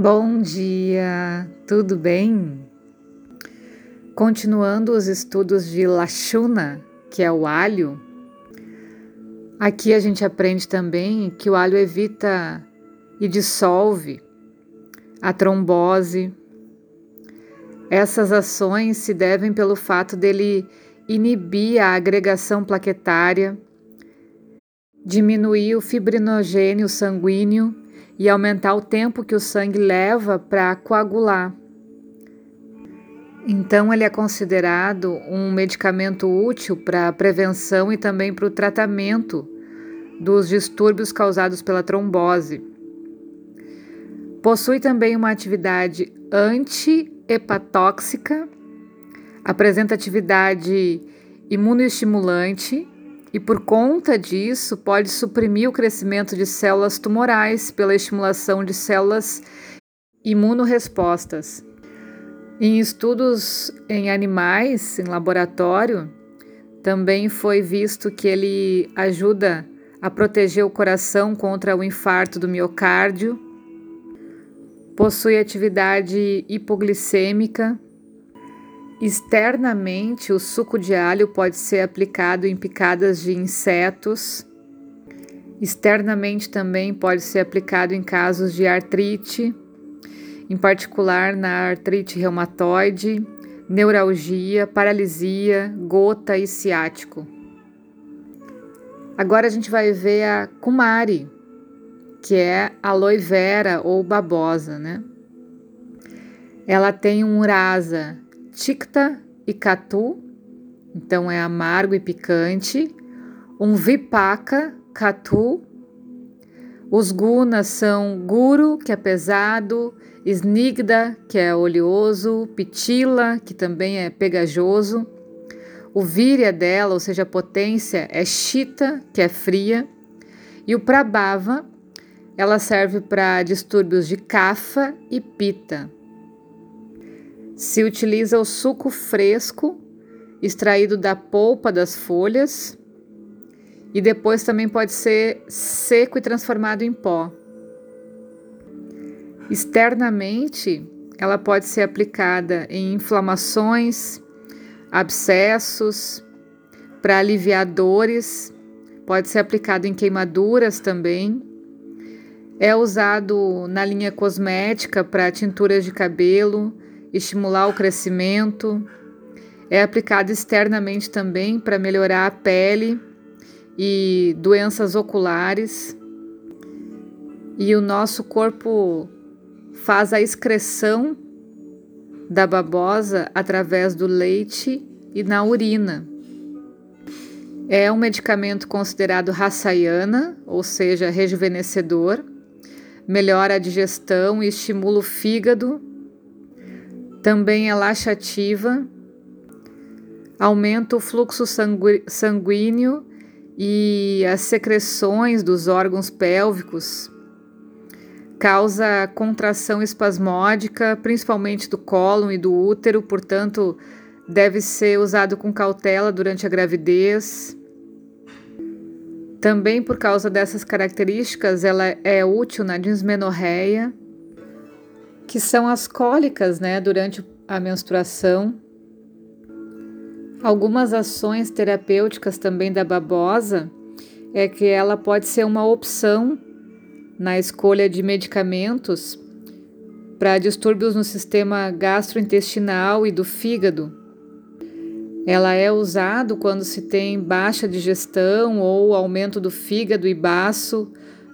Bom dia, tudo bem? Continuando os estudos de Lachuna, que é o alho, aqui a gente aprende também que o alho evita e dissolve a trombose. Essas ações se devem pelo fato dele inibir a agregação plaquetária, diminuir o fibrinogênio sanguíneo e aumentar o tempo que o sangue leva para coagular. Então, ele é considerado um medicamento útil para a prevenção e também para o tratamento dos distúrbios causados pela trombose. Possui também uma atividade anti-hepatóxica, apresenta atividade imunoestimulante e, por conta disso, pode suprimir o crescimento de células tumorais pela estimulação de células imunorespostas. Em estudos em animais, em laboratório, também foi visto que ele ajuda a proteger o coração contra o infarto do miocárdio, possui atividade hipoglicêmica Externamente, o suco de alho pode ser aplicado em picadas de insetos. Externamente também pode ser aplicado em casos de artrite, em particular na artrite reumatoide, neuralgia, paralisia, gota e ciático. Agora a gente vai ver a kumari, que é aloe vera ou babosa, né? Ela tem um rasa Tikta e Catu, então é amargo e picante. Um Vipaka, Catu. Os gunas são Guru, que é pesado, Snigda, que é oleoso, Pitila, que também é pegajoso. O Virya dela, ou seja, a potência, é Shita, que é fria. E o Prabhava, ela serve para distúrbios de Kapha e Pita. Se utiliza o suco fresco, extraído da polpa das folhas, e depois também pode ser seco e transformado em pó. Externamente, ela pode ser aplicada em inflamações, abscessos, para aliviar dores, pode ser aplicado em queimaduras também. É usado na linha cosmética para tinturas de cabelo, estimular o crescimento. É aplicado externamente também para melhorar a pele e doenças oculares. E o nosso corpo faz a excreção da babosa através do leite e na urina. É um medicamento considerado raçaiana, ou seja, rejuvenescedor, melhora a digestão e estimula o fígado também é laxativa, aumenta o fluxo sanguíneo e as secreções dos órgãos pélvicos, causa contração espasmódica, principalmente do cólon e do útero, portanto, deve ser usado com cautela durante a gravidez. Também por causa dessas características, ela é útil na dismenorreia que são as cólicas, né, durante a menstruação. Algumas ações terapêuticas também da babosa é que ela pode ser uma opção na escolha de medicamentos para distúrbios no sistema gastrointestinal e do fígado. Ela é usada quando se tem baixa digestão ou aumento do fígado e baço,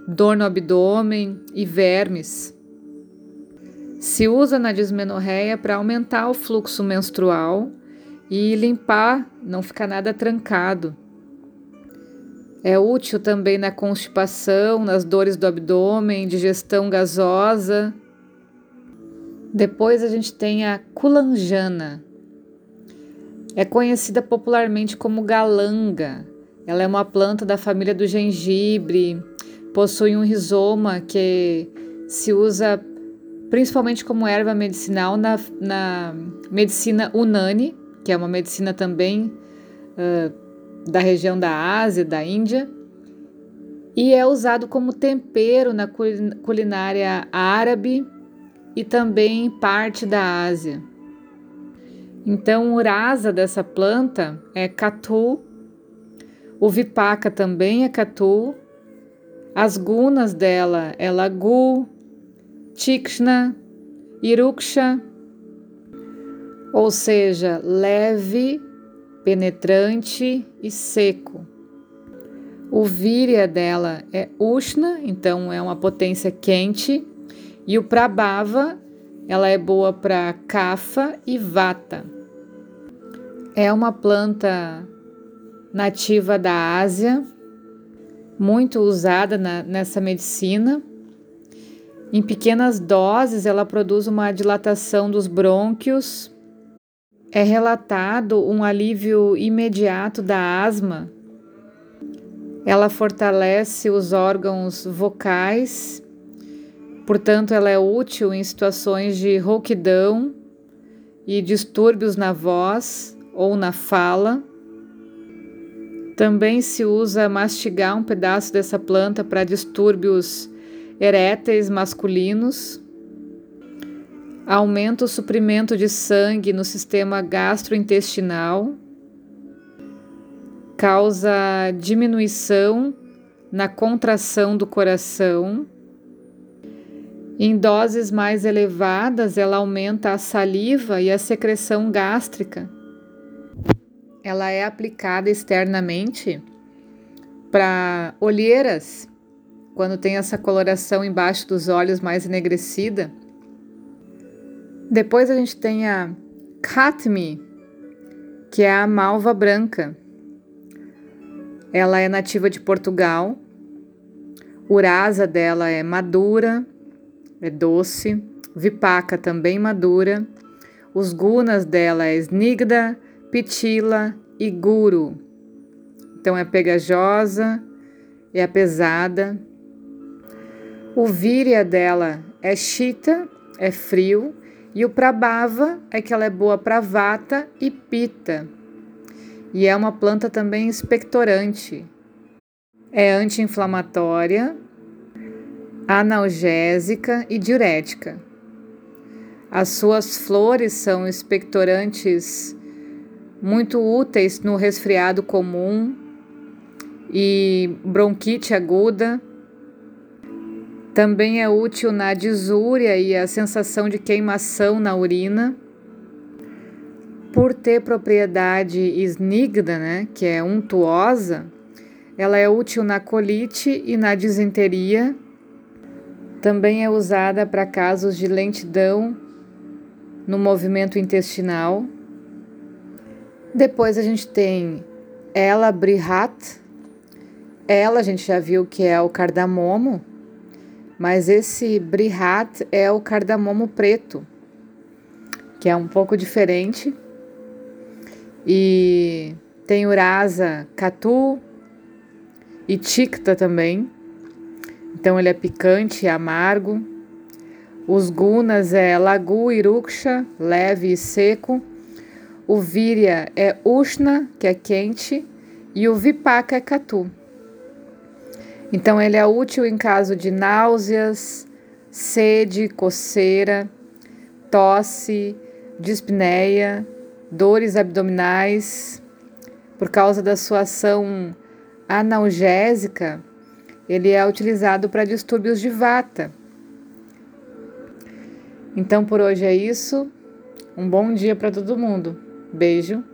dor no abdômen e vermes. Se usa na dismenorreia para aumentar o fluxo menstrual e limpar, não ficar nada trancado. É útil também na constipação, nas dores do abdômen, digestão gasosa. Depois a gente tem a culanjana. É conhecida popularmente como galanga. Ela é uma planta da família do gengibre, possui um rizoma que se usa principalmente como erva medicinal na, na medicina Unani, que é uma medicina também uh, da região da Ásia, da Índia, e é usado como tempero na culinária árabe e também parte da Ásia. Então, o rasa dessa planta é catu, o vipaka também é catu, as gunas dela é lagu, tikshna, iruksha, ou seja, leve, penetrante e seco. O virya dela é ushna, então é uma potência quente, e o prabhava, ela é boa para kapha e vata. É uma planta nativa da Ásia, muito usada na, nessa medicina. Em pequenas doses, ela produz uma dilatação dos brônquios. É relatado um alívio imediato da asma. Ela fortalece os órgãos vocais, portanto, ela é útil em situações de rouquidão e distúrbios na voz ou na fala. Também se usa mastigar um pedaço dessa planta para distúrbios eréteis masculinos. Aumenta o suprimento de sangue no sistema gastrointestinal. Causa diminuição na contração do coração. Em doses mais elevadas, ela aumenta a saliva e a secreção gástrica ela é aplicada externamente para olheiras, quando tem essa coloração embaixo dos olhos mais enegrecida. Depois a gente tem a Katmi, que é a malva branca. Ela é nativa de Portugal. O rasa dela é madura, é doce. Vipaka também madura. Os gunas dela é snigda, pitila e guru. Então é pegajosa, é pesada. O virya dela é chita, é frio, e o prabhava é que ela é boa para vata e pita. E é uma planta também expectorante. É anti-inflamatória, analgésica e diurética. As suas flores são expectorantes muito úteis no resfriado comum e bronquite aguda. Também é útil na disúria e a sensação de queimação na urina. Por ter propriedade snigda, né, que é untuosa, ela é útil na colite e na disenteria. Também é usada para casos de lentidão no movimento intestinal. Depois a gente tem ela Brihat. Ela a gente já viu que é o cardamomo, mas esse Brihat é o cardamomo preto, que é um pouco diferente. E tem urasa catu e ticta também. Então ele é picante e amargo. Os gunas é lagu e ruksha, leve e seco. O Virya é Ushna, que é quente, e o Vipaka é Katu. Então, ele é útil em caso de náuseas, sede, coceira, tosse, dispneia, dores abdominais. Por causa da sua ação analgésica, ele é utilizado para distúrbios de vata. Então, por hoje é isso. Um bom dia para todo mundo. Beijo